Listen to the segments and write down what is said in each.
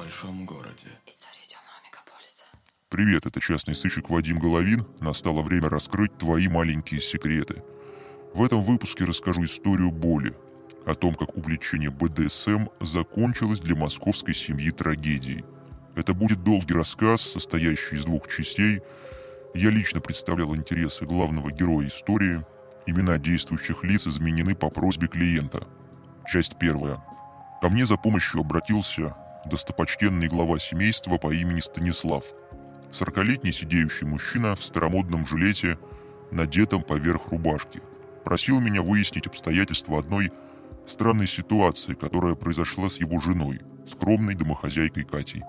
большом городе. История темного мегаполиса. Привет, это частный сыщик Вадим Головин. Настало время раскрыть твои маленькие секреты. В этом выпуске расскажу историю боли. О том, как увлечение БДСМ закончилось для московской семьи трагедией. Это будет долгий рассказ, состоящий из двух частей. Я лично представлял интересы главного героя истории. Имена действующих лиц изменены по просьбе клиента. Часть первая. Ко мне за помощью обратился достопочтенный глава семейства по имени Станислав. Сорокалетний сидеющий мужчина в старомодном жилете, надетом поверх рубашки. Просил меня выяснить обстоятельства одной странной ситуации, которая произошла с его женой, скромной домохозяйкой Катей.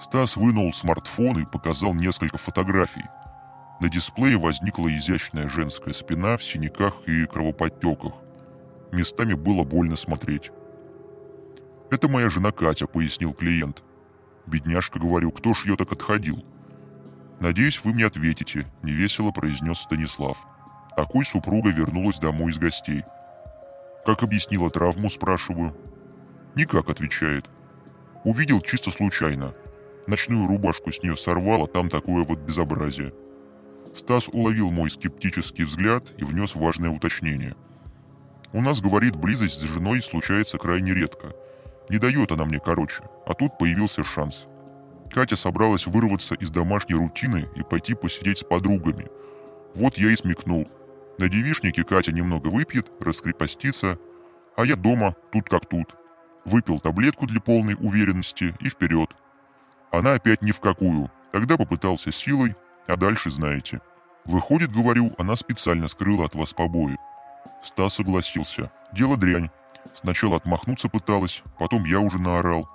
Стас вынул смартфон и показал несколько фотографий. На дисплее возникла изящная женская спина в синяках и кровоподтеках. Местами было больно смотреть. «Это моя жена Катя», — пояснил клиент. «Бедняжка, говорю, кто ж ее так отходил?» «Надеюсь, вы мне ответите», — невесело произнес Станислав. Такой супруга вернулась домой из гостей. «Как объяснила травму?» — спрашиваю. «Никак», — отвечает. «Увидел чисто случайно. Ночную рубашку с нее сорвало, там такое вот безобразие». Стас уловил мой скептический взгляд и внес важное уточнение. «У нас, говорит, близость с женой случается крайне редко. Не дает она мне короче, а тут появился шанс. Катя собралась вырваться из домашней рутины и пойти посидеть с подругами. Вот я и смекнул. На девишнике Катя немного выпьет, раскрепостится, а я дома, тут как тут. Выпил таблетку для полной уверенности и вперед. Она опять ни в какую. Тогда попытался силой, а дальше знаете. Выходит, говорю, она специально скрыла от вас побои. Стас согласился. Дело дрянь. Сначала отмахнуться пыталась, потом я уже наорал.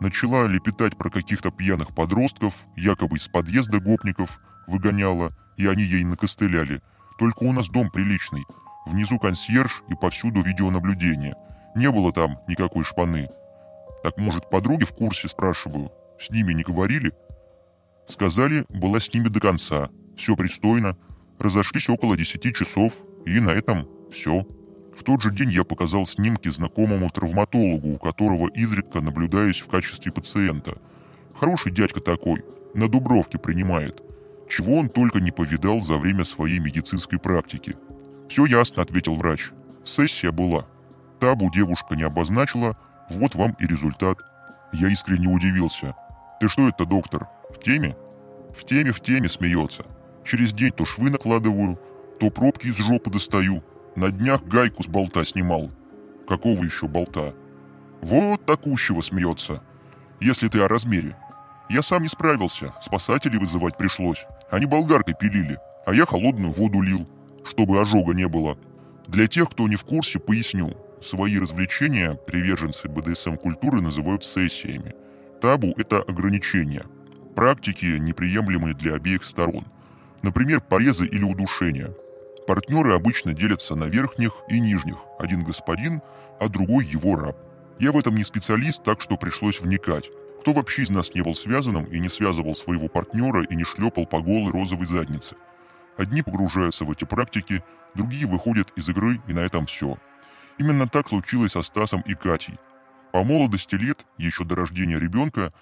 Начала лепетать про каких-то пьяных подростков, якобы из подъезда гопников, выгоняла, и они ей накостыляли. Только у нас дом приличный. Внизу консьерж и повсюду видеонаблюдение. Не было там никакой шпаны. Так может, подруги в курсе, спрашиваю? С ними не говорили? Сказали, была с ними до конца. Все пристойно. Разошлись около десяти часов, и на этом все. В тот же день я показал снимки знакомому травматологу, у которого изредка наблюдаюсь в качестве пациента. Хороший дядька такой, на Дубровке принимает. Чего он только не повидал за время своей медицинской практики. «Все ясно», — ответил врач. «Сессия была. Табу девушка не обозначила, вот вам и результат». Я искренне удивился. «Ты что это, доктор, в теме?» «В теме, в теме», — смеется. «Через день то швы накладываю, то пробки из жопы достаю, на днях гайку с болта снимал. Какого еще болта? Вот такущего смеется. Если ты о размере. Я сам не справился, спасателей вызывать пришлось. Они болгаркой пилили, а я холодную воду лил, чтобы ожога не было. Для тех, кто не в курсе, поясню. Свои развлечения приверженцы БДСМ-культуры называют сессиями. Табу – это ограничения. Практики, неприемлемые для обеих сторон. Например, порезы или удушения – Партнеры обычно делятся на верхних и нижних, один господин, а другой его раб. Я в этом не специалист, так что пришлось вникать. Кто вообще из нас не был связанным и не связывал своего партнера и не шлепал по голой розовой заднице? Одни погружаются в эти практики, другие выходят из игры и на этом все. Именно так случилось со Стасом и Катей. По молодости лет, еще до рождения ребенка,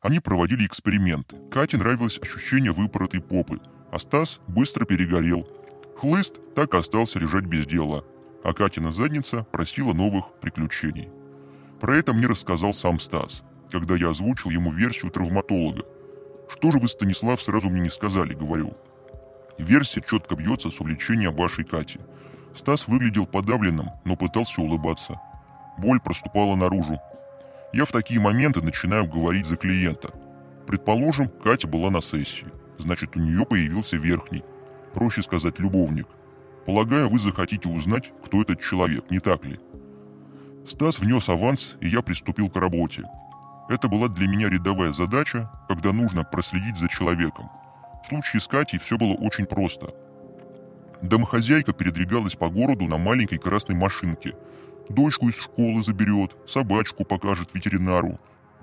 они проводили эксперименты. Кате нравилось ощущение выпоротой попы, а Стас быстро перегорел – Хлыст так остался лежать без дела, а Катина задница просила новых приключений. Про это мне рассказал сам Стас, когда я озвучил ему версию травматолога. «Что же вы, Станислав, сразу мне не сказали?» — говорю. Версия четко бьется с увлечением вашей Кати. Стас выглядел подавленным, но пытался улыбаться. Боль проступала наружу. Я в такие моменты начинаю говорить за клиента. Предположим, Катя была на сессии. Значит, у нее появился верхний проще сказать любовник. Полагаю, вы захотите узнать, кто этот человек, не так ли? Стас внес аванс, и я приступил к работе. Это была для меня рядовая задача, когда нужно проследить за человеком. В случае с Катей все было очень просто. Домохозяйка передвигалась по городу на маленькой красной машинке. Дочку из школы заберет, собачку покажет ветеринару,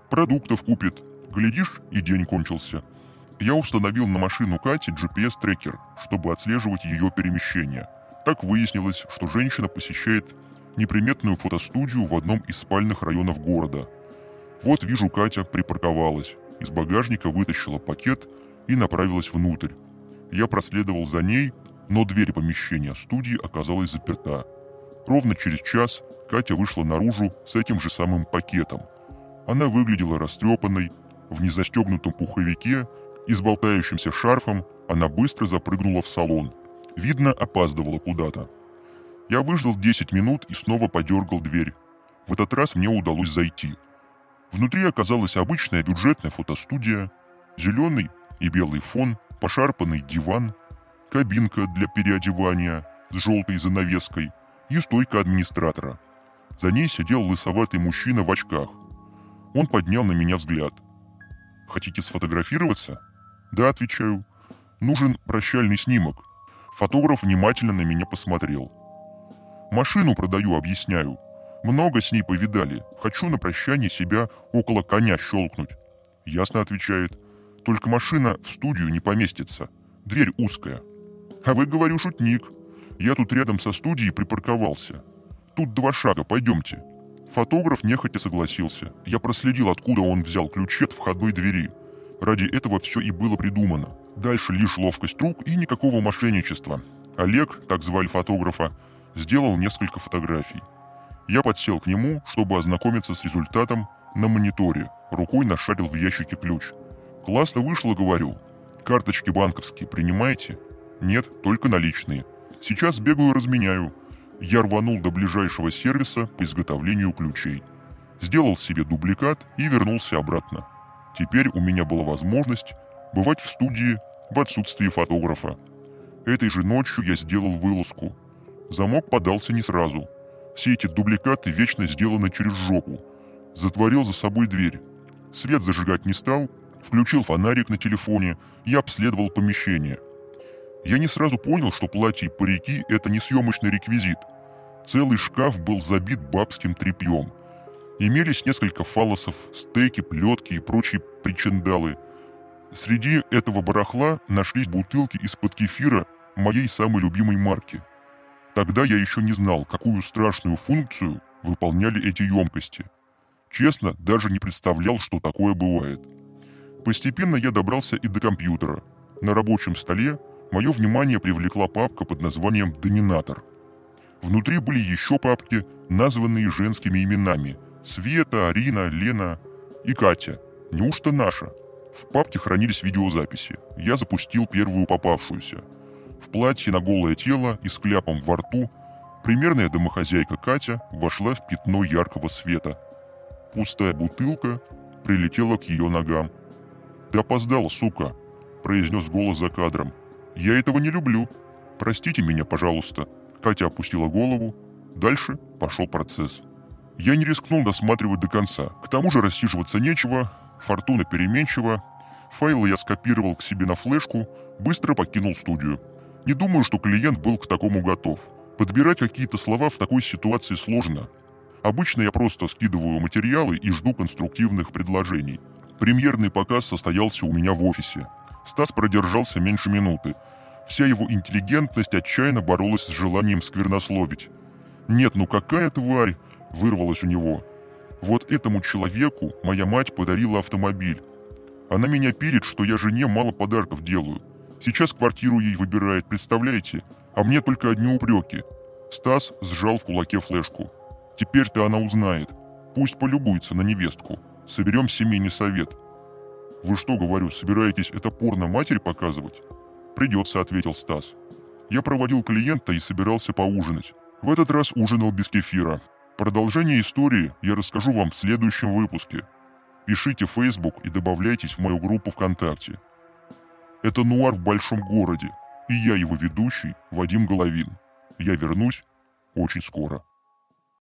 продуктов купит. Глядишь, и день кончился – я установил на машину Кати GPS-трекер, чтобы отслеживать ее перемещения. Так выяснилось, что женщина посещает неприметную фотостудию в одном из спальных районов города. Вот вижу, Катя припарковалась. Из багажника вытащила пакет и направилась внутрь. Я проследовал за ней, но дверь помещения студии оказалась заперта. Ровно через час Катя вышла наружу с этим же самым пакетом. Она выглядела растрепанной, в незастегнутом пуховике и с болтающимся шарфом она быстро запрыгнула в салон. Видно, опаздывала куда-то. Я выждал 10 минут и снова подергал дверь. В этот раз мне удалось зайти. Внутри оказалась обычная бюджетная фотостудия, зеленый и белый фон, пошарпанный диван, кабинка для переодевания с желтой занавеской и стойка администратора. За ней сидел лысоватый мужчина в очках. Он поднял на меня взгляд. «Хотите сфотографироваться?» «Да», отвечаю. «Нужен прощальный снимок». Фотограф внимательно на меня посмотрел. «Машину продаю», объясняю. «Много с ней повидали. Хочу на прощание себя около коня щелкнуть». «Ясно», отвечает. «Только машина в студию не поместится. Дверь узкая». «А вы, говорю, шутник. Я тут рядом со студией припарковался. Тут два шага, пойдемте». Фотограф нехотя согласился. Я проследил, откуда он взял ключи от входной двери. Ради этого все и было придумано. Дальше лишь ловкость рук и никакого мошенничества. Олег, так звали фотографа, сделал несколько фотографий. Я подсел к нему, чтобы ознакомиться с результатом на мониторе. Рукой нашарил в ящике ключ. «Классно вышло, говорю. Карточки банковские принимаете?» «Нет, только наличные. Сейчас бегаю разменяю». Я рванул до ближайшего сервиса по изготовлению ключей. Сделал себе дубликат и вернулся обратно. Теперь у меня была возможность бывать в студии в отсутствии фотографа. Этой же ночью я сделал вылазку. Замок подался не сразу. Все эти дубликаты вечно сделаны через жопу. Затворил за собой дверь. Свет зажигать не стал, включил фонарик на телефоне и обследовал помещение. Я не сразу понял, что платье и парики – это не съемочный реквизит. Целый шкаф был забит бабским тряпьем – Имелись несколько фалосов, стейки, плетки и прочие причиндалы. Среди этого барахла нашлись бутылки из-под кефира моей самой любимой марки. Тогда я еще не знал, какую страшную функцию выполняли эти емкости. Честно, даже не представлял, что такое бывает. Постепенно я добрался и до компьютера. На рабочем столе мое внимание привлекла папка под названием «Доминатор». Внутри были еще папки, названные женскими именами – Света, Арина, Лена и Катя. Неужто наша? В папке хранились видеозаписи. Я запустил первую попавшуюся. В платье на голое тело и с кляпом во рту примерная домохозяйка Катя вошла в пятно яркого света. Пустая бутылка прилетела к ее ногам. «Ты опоздала, сука!» – произнес голос за кадром. «Я этого не люблю. Простите меня, пожалуйста». Катя опустила голову. Дальше пошел процесс. Я не рискнул досматривать до конца. К тому же рассиживаться нечего, фортуна переменчива. Файлы я скопировал к себе на флешку, быстро покинул студию. Не думаю, что клиент был к такому готов. Подбирать какие-то слова в такой ситуации сложно. Обычно я просто скидываю материалы и жду конструктивных предложений. Премьерный показ состоялся у меня в офисе. Стас продержался меньше минуты. Вся его интеллигентность отчаянно боролась с желанием сквернословить. «Нет, ну какая тварь! Вырвалось у него. Вот этому человеку моя мать подарила автомобиль. Она меня пилит, что я жене мало подарков делаю. Сейчас квартиру ей выбирает, представляете? А мне только одни упреки. Стас сжал в кулаке флешку. Теперь-то она узнает. Пусть полюбуется на невестку. Соберем семейный совет. Вы что, говорю, собираетесь это порно матери показывать? Придется, ответил Стас. Я проводил клиента и собирался поужинать. В этот раз ужинал без кефира. Продолжение истории я расскажу вам в следующем выпуске. Пишите в Facebook и добавляйтесь в мою группу ВКонтакте. Это «Нуар в большом городе» и я его ведущий Вадим Головин. Я вернусь очень скоро.